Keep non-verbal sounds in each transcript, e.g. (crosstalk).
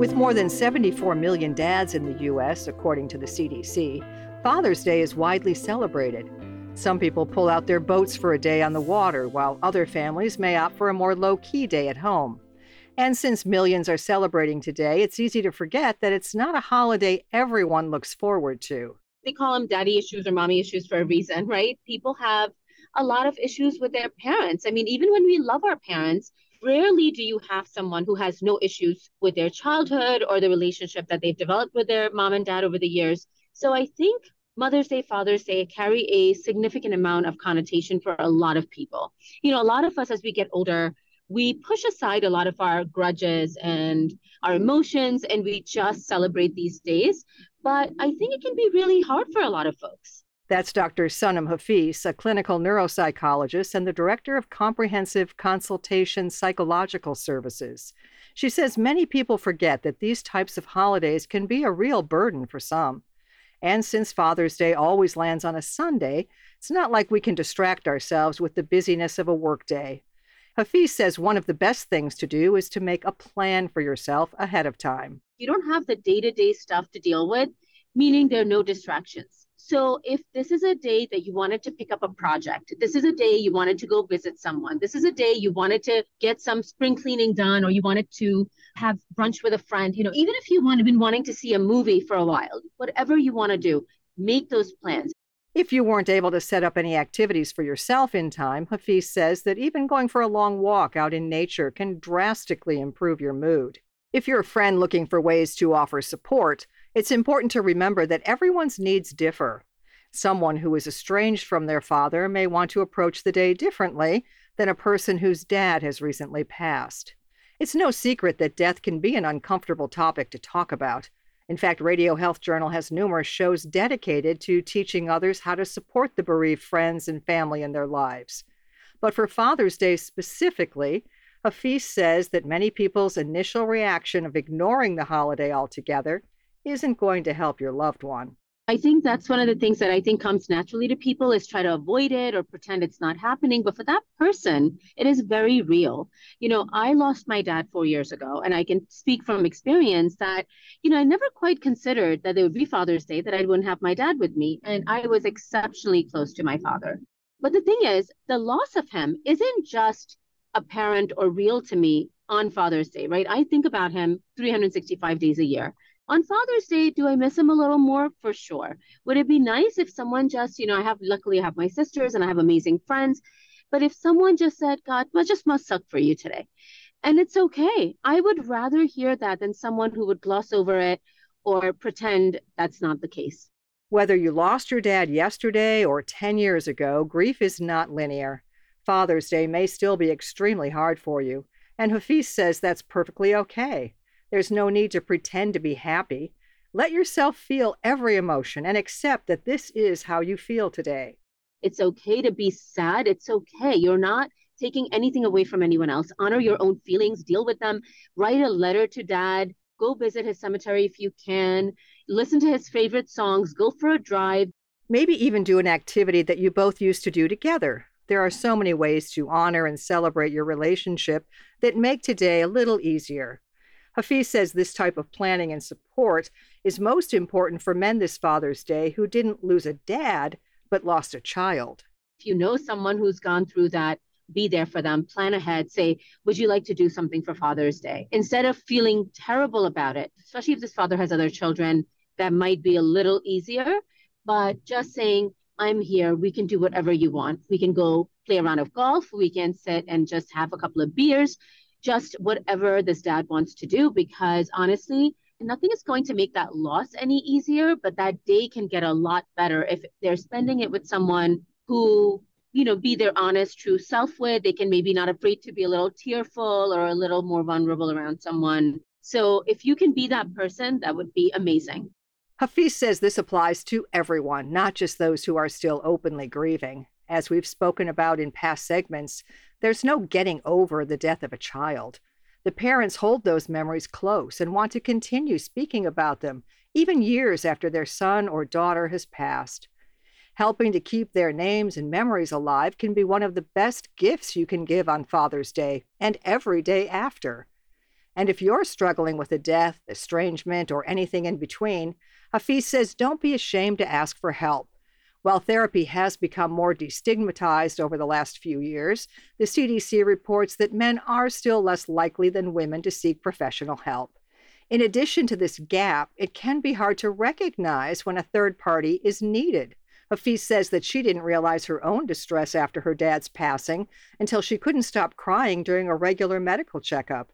With more than 74 million dads in the U.S., according to the CDC, Father's Day is widely celebrated. Some people pull out their boats for a day on the water, while other families may opt for a more low key day at home. And since millions are celebrating today, it's easy to forget that it's not a holiday everyone looks forward to. They call them daddy issues or mommy issues for a reason, right? People have a lot of issues with their parents. I mean, even when we love our parents, rarely do you have someone who has no issues with their childhood or the relationship that they've developed with their mom and dad over the years. So I think Mother's Day, Father's Day carry a significant amount of connotation for a lot of people. You know, a lot of us as we get older, we push aside a lot of our grudges and our emotions and we just celebrate these days. But I think it can be really hard for a lot of folks. That's Dr. Sanam Hafeez, a clinical neuropsychologist and the director of Comprehensive Consultation Psychological Services. She says many people forget that these types of holidays can be a real burden for some. And since Father's Day always lands on a Sunday, it's not like we can distract ourselves with the busyness of a workday. Hafeez says one of the best things to do is to make a plan for yourself ahead of time. You don't have the day to day stuff to deal with, meaning there are no distractions. So if this is a day that you wanted to pick up a project, this is a day you wanted to go visit someone, this is a day you wanted to get some spring cleaning done, or you wanted to have brunch with a friend, you know, even if you want been wanting to see a movie for a while, whatever you want to do, make those plans. If you weren't able to set up any activities for yourself in time, Hafeez says that even going for a long walk out in nature can drastically improve your mood. If you're a friend looking for ways to offer support, it's important to remember that everyone's needs differ. Someone who is estranged from their father may want to approach the day differently than a person whose dad has recently passed. It's no secret that death can be an uncomfortable topic to talk about. In fact, Radio Health Journal has numerous shows dedicated to teaching others how to support the bereaved friends and family in their lives. But for Father's Day specifically, Hafeez says that many people's initial reaction of ignoring the holiday altogether isn't going to help your loved one. I think that's one of the things that I think comes naturally to people is try to avoid it or pretend it's not happening. But for that person, it is very real. You know, I lost my dad four years ago, and I can speak from experience that, you know, I never quite considered that there would be Father's Day that I wouldn't have my dad with me. And I was exceptionally close to my father. But the thing is, the loss of him isn't just apparent or real to me on Father's Day, right? I think about him 365 days a year. On Father's Day, do I miss him a little more? For sure. Would it be nice if someone just, you know, I have luckily I have my sisters and I have amazing friends, but if someone just said, God, just must suck for you today. And it's okay. I would rather hear that than someone who would gloss over it or pretend that's not the case. Whether you lost your dad yesterday or 10 years ago, grief is not linear. Father's Day may still be extremely hard for you, and Hafeez says that's perfectly okay. There's no need to pretend to be happy. Let yourself feel every emotion and accept that this is how you feel today. It's okay to be sad. It's okay. You're not taking anything away from anyone else. Honor your own feelings, deal with them. Write a letter to dad. Go visit his cemetery if you can. Listen to his favorite songs. Go for a drive. Maybe even do an activity that you both used to do together. There are so many ways to honor and celebrate your relationship that make today a little easier. Hafeez says this type of planning and support is most important for men this Father's Day who didn't lose a dad, but lost a child. If you know someone who's gone through that, be there for them, plan ahead, say, Would you like to do something for Father's Day? Instead of feeling terrible about it, especially if this father has other children, that might be a little easier. But just saying, I'm here, we can do whatever you want. We can go play a round of golf, we can sit and just have a couple of beers just whatever this dad wants to do because honestly nothing is going to make that loss any easier, but that day can get a lot better if they're spending it with someone who, you know, be their honest, true self with. They can maybe not afraid to be a little tearful or a little more vulnerable around someone. So if you can be that person, that would be amazing. Hafeez says this applies to everyone, not just those who are still openly grieving. As we've spoken about in past segments, there's no getting over the death of a child. The parents hold those memories close and want to continue speaking about them, even years after their son or daughter has passed. Helping to keep their names and memories alive can be one of the best gifts you can give on Father's Day and every day after. And if you're struggling with a death, estrangement, or anything in between, Hafeez says don't be ashamed to ask for help. While therapy has become more destigmatized over the last few years, the CDC reports that men are still less likely than women to seek professional help. In addition to this gap, it can be hard to recognize when a third party is needed. Hafeez says that she didn't realize her own distress after her dad's passing until she couldn't stop crying during a regular medical checkup.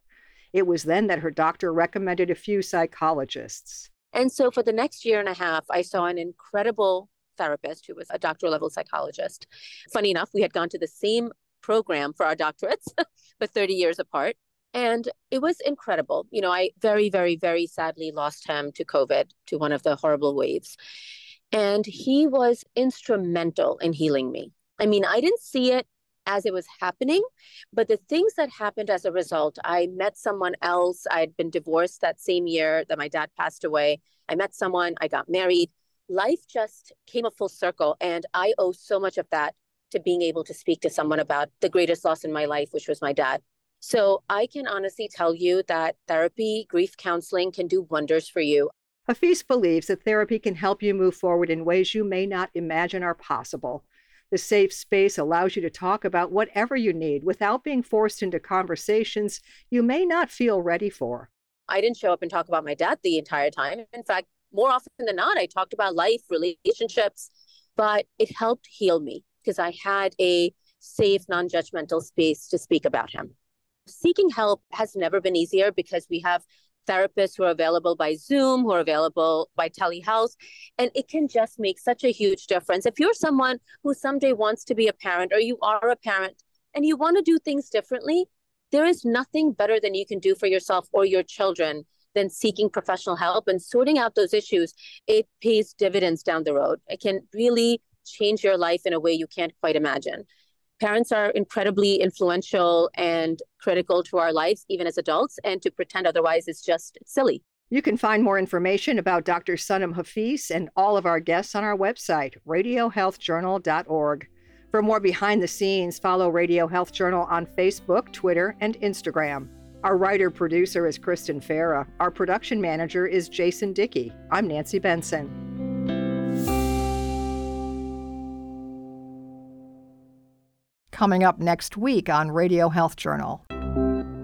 It was then that her doctor recommended a few psychologists. And so for the next year and a half, I saw an incredible therapist who was a doctoral level psychologist. Funny enough, we had gone to the same program for our doctorates, (laughs) but 30 years apart. And it was incredible. You know, I very, very, very sadly lost him to COVID, to one of the horrible waves. And he was instrumental in healing me. I mean, I didn't see it as it was happening, but the things that happened as a result, I met someone else. I'd been divorced that same year that my dad passed away. I met someone, I got married life just came a full circle. And I owe so much of that to being able to speak to someone about the greatest loss in my life, which was my dad. So I can honestly tell you that therapy, grief counseling can do wonders for you. Hafeez believes that therapy can help you move forward in ways you may not imagine are possible. The safe space allows you to talk about whatever you need without being forced into conversations you may not feel ready for. I didn't show up and talk about my dad the entire time. In fact, more often than not, I talked about life, relationships, but it helped heal me because I had a safe, non judgmental space to speak about him. Seeking help has never been easier because we have therapists who are available by Zoom, who are available by telehealth, and it can just make such a huge difference. If you're someone who someday wants to be a parent or you are a parent and you want to do things differently, there is nothing better than you can do for yourself or your children than seeking professional help and sorting out those issues, it pays dividends down the road. It can really change your life in a way you can't quite imagine. Parents are incredibly influential and critical to our lives, even as adults, and to pretend otherwise is just silly. You can find more information about Dr. Sanam Hafeez and all of our guests on our website, radiohealthjournal.org. For more behind the scenes, follow Radio Health Journal on Facebook, Twitter, and Instagram. Our writer producer is Kristen Farah. Our production manager is Jason Dickey. I'm Nancy Benson. Coming up next week on Radio Health Journal.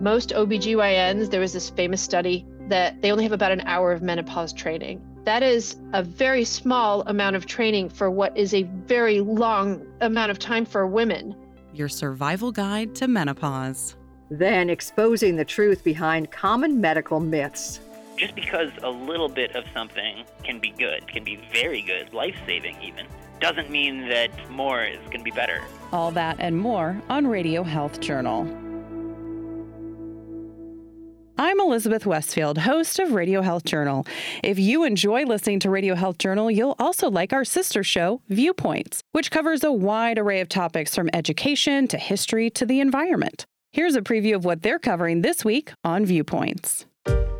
Most OBGYNs, there was this famous study that they only have about an hour of menopause training. That is a very small amount of training for what is a very long amount of time for women. Your survival guide to menopause. Then exposing the truth behind common medical myths. Just because a little bit of something can be good, can be very good, life saving even, doesn't mean that more is going to be better. All that and more on Radio Health Journal. I'm Elizabeth Westfield, host of Radio Health Journal. If you enjoy listening to Radio Health Journal, you'll also like our sister show, Viewpoints, which covers a wide array of topics from education to history to the environment. Here's a preview of what they're covering this week on Viewpoints.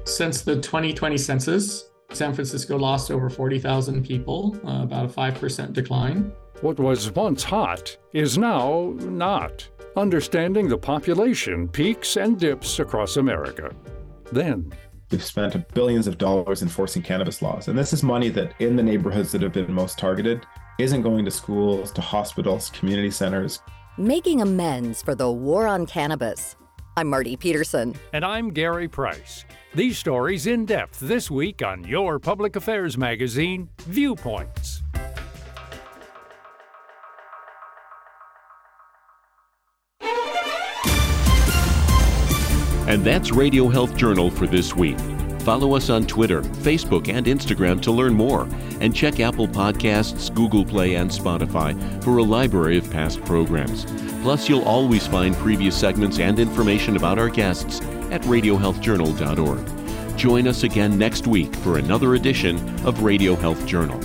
Since the 2020 census, San Francisco lost over 40,000 people, uh, about a 5% decline. What was once hot is now not. Understanding the population peaks and dips across America. Then, We've spent billions of dollars enforcing cannabis laws. And this is money that, in the neighborhoods that have been most targeted, isn't going to schools, to hospitals, community centers, Making amends for the war on cannabis. I'm Marty Peterson. And I'm Gary Price. These stories in depth this week on your public affairs magazine, Viewpoints. And that's Radio Health Journal for this week. Follow us on Twitter, Facebook, and Instagram to learn more, and check Apple Podcasts, Google Play, and Spotify for a library of past programs. Plus, you'll always find previous segments and information about our guests at radiohealthjournal.org. Join us again next week for another edition of Radio Health Journal.